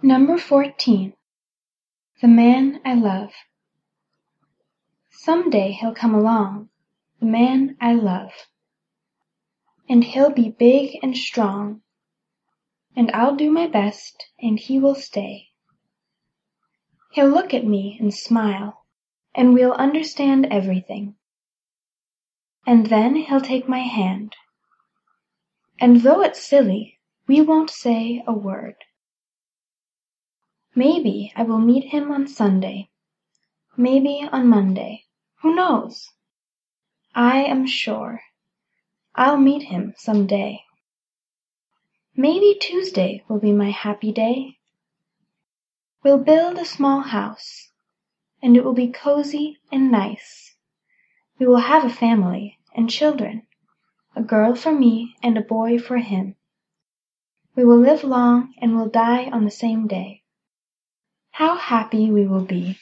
14. The Man I Love Some day he'll come along, The man I love. And he'll be big and strong, And I'll do my best and he will stay. He'll look at me and smile, And we'll understand everything. And then he'll take my hand, And though it's silly we won't say a word. Maybe I will meet him on Sunday, Maybe on Monday who knows? I am sure I'll meet him some day. Maybe Tuesday will be my happy day. We'll build a small house, And it will be cozy and nice. We will have a family and children, A girl for me and a boy for him. We will live long and will die on the same day. How happy we will be!